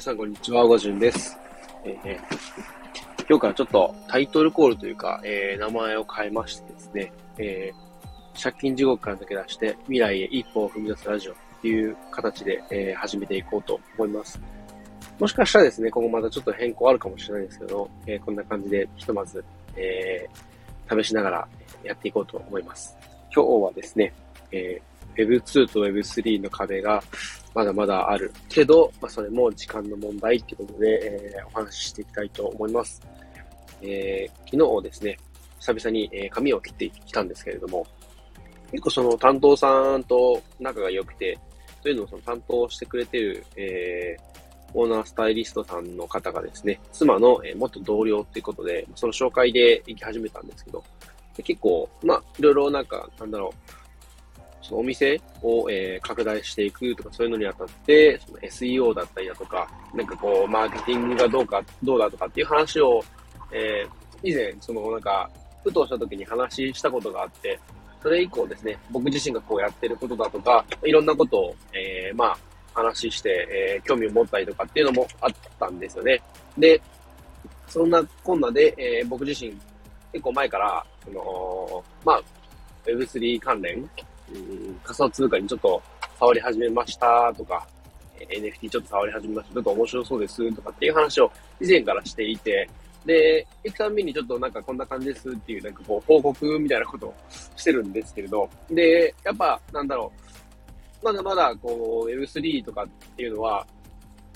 皆さんこんにちは、ごじゅんです。えー、今日からちょっとタイトルコールというか、えー、名前を変えましてですね、えー、借金地獄から抜け出して未来へ一歩を踏み出すラジオっていう形で、えー、始めていこうと思います。もしかしたらですね、今後またちょっと変更あるかもしれないですけど、えー、こんな感じでひとまず、え、試しながらやっていこうと思います。今日はですね、えー、Web2 と Web3 の壁がまだまだあるけど、まあ、それも時間の問題っていうことで、えー、お話ししていきたいと思います。えー、昨日ですね、久々に、え、髪を切ってきたんですけれども、結構その担当さんと仲が良くて、というのもその担当してくれてる、えー、オーナースタイリストさんの方がですね、妻の、え、元同僚っていうことで、その紹介で行き始めたんですけど、結構、まあ、いろいろなんか、なんだろう、そのお店を、えー、拡大していくとかそういうのにあたって、その SEO だったりだとか、なんかこう、マーケティングがどうか、どうだとかっていう話を、えー、以前、そのなんか、ふとした時に話したことがあって、それ以降ですね、僕自身がこうやってることだとか、いろんなことを、えー、まあ、話して、えー、興味を持ったりとかっていうのもあったんですよね。で、そんなこんなで、えー、僕自身、結構前から、その、まあ、Web3 関連、仮想通貨にちょっと触り始めましたとか、NFT ちょっと触り始めました。ちょっと面白そうですとかっていう話を以前からしていて、で、行くたびにちょっとなんかこんな感じですっていうなんかこう報告みたいなことをしてるんですけれど、で、やっぱなんだろう、まだまだこう Web3 とかっていうのは、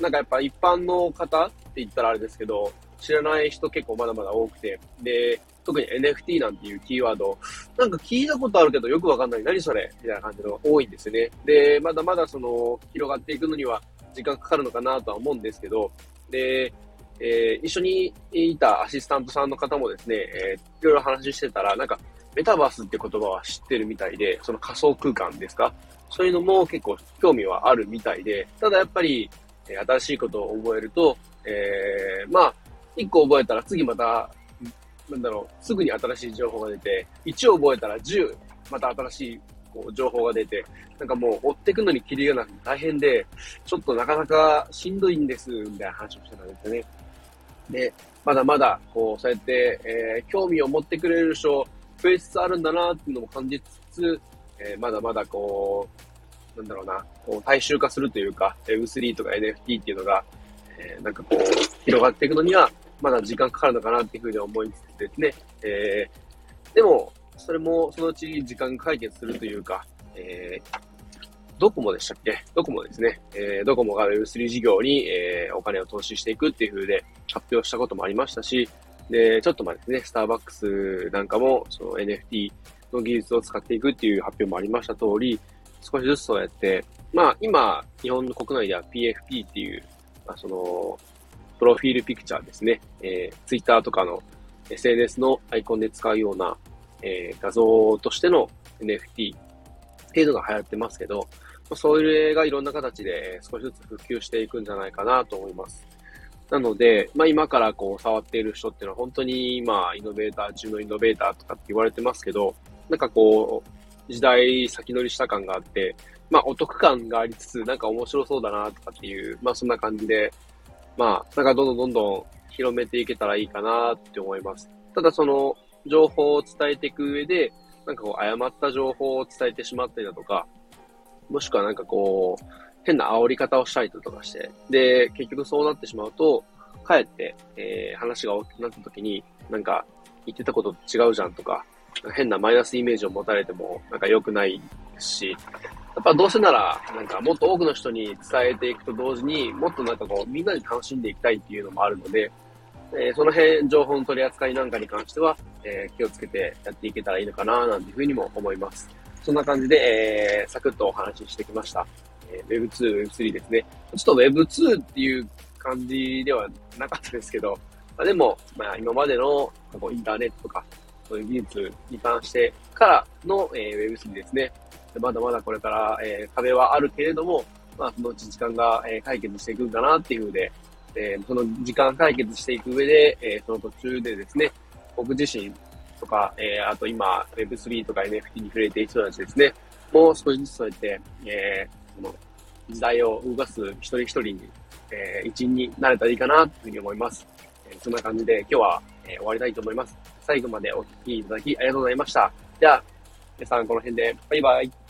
なんかやっぱ一般の方って言ったらあれですけど、知らない人結構まだまだ多くて、で、特に NFT なんていうキーワード、なんか聞いたことあるけどよくわかんない。何それ？みたいな感じのが多いんですよね。で、まだまだその、広がっていくのには時間かかるのかなとは思うんですけど、で、えー、一緒にいたアシスタントさんの方もですね、えー、いろいろ話してたら、なんか、メタバースって言葉は知ってるみたいで、その仮想空間ですか？そういうのも結構興味はあるみたいで、ただやっぱり、えー、新しいことを覚えると、えー、まあ、一個覚えたら次またなんだろう、すぐに新しい情報が出て、1を覚えたら10、また新しいこう情報が出て、なんかもう追っていくのにキリがなくて大変で、ちょっとなかなかしんどいんです、みたいな話をしてたんですよね。で、まだまだ、こう、そうやって、えー、興味を持ってくれる人、増えつつあるんだなっていうのも感じつつ、えー、まだまだこう、なんだろうな、こう大衆化するというか、Web3 とか NFT っていうのが、えー、なんかこう、広がっていくのには、まだ時間かかるのかなっていうふうに思いつつですね、えー、でも、それもそのうち時間解決するというか、えー、ドコモでしたっけ？ドコモですね。えー、ドコモが Web3 事業に、えー、お金を投資していくっていう風で発表したこともありましたし、で、ちょっと前ですね、スターバックスなんかも、その NFT の技術を使っていくっていう発表もありました通り、少しずつそうやって、まあ今、日本の国内では PFP っていう、まあその、プロフィールピクチャーですね、えー、Twitter とかの SNS のアイコンで使うような、えー、画像としての NFT っていうのが流行ってますけど、それがいろんな形で少しずつ普及していくんじゃないかなと思います。なので、まあ今からこう触っている人っていうのは本当にまあイノベーター中のイノベーターとかって言われてますけど、なんかこう、時代先取りした感があって、まあお得感がありつつ、なんか面白そうだなとかっていう、まあそんな感じで、まあ、なんかどんどんどんどん広めていけたらいいかなって思います。ただその情報を伝えていく上で、なんかこう誤った情報を伝えてしまったりだとか、もしくはなんかこう、変な煽り方をしたりだとかして、で、結局そうなってしまうと、かえって、えー、話が大きくなった時に、なんか言ってたことと違うじゃんとか、変なマイナスイメージを持たれてもなんか良くないし、ぱどうせなら、なんかもっと多くの人に伝えていくと同時に、もっとなんかこう、みんなに楽しんでいきたいっていうのもあるので、えー、その辺、情報の取り扱いなんかに関しては、えー、気をつけてやっていけたらいいのかな、なんていうふうにも思います。そんな感じで、えー、サクッとお話ししてきました。えー、Web2、Web3 ですね。ちょっと Web2 っていう感じではなかったですけど、まあ、でも、まあ、今までのこうインターネットとか、そういう技術に関してからの、えー、Web3 ですね。まだまだこれから、えー、壁はあるけれども、まあ、そのうち時間が、えー、解決していくんだなっていうふうで、えー、その時間解決していく上で、えー、その途中でですね、僕自身とか、えー、あと今 Web3 とか NFT に触れている人たちですね、もう少しずつそうやって、えー、その時代を動かす一人一人に、えー、一員になれたらいいかなというふうに思います。えー、そんな感じで今日は、えー、終わりたいと思います。最後までお聴きいただきありがとうございました。では、皆さんこの辺でバイバイ。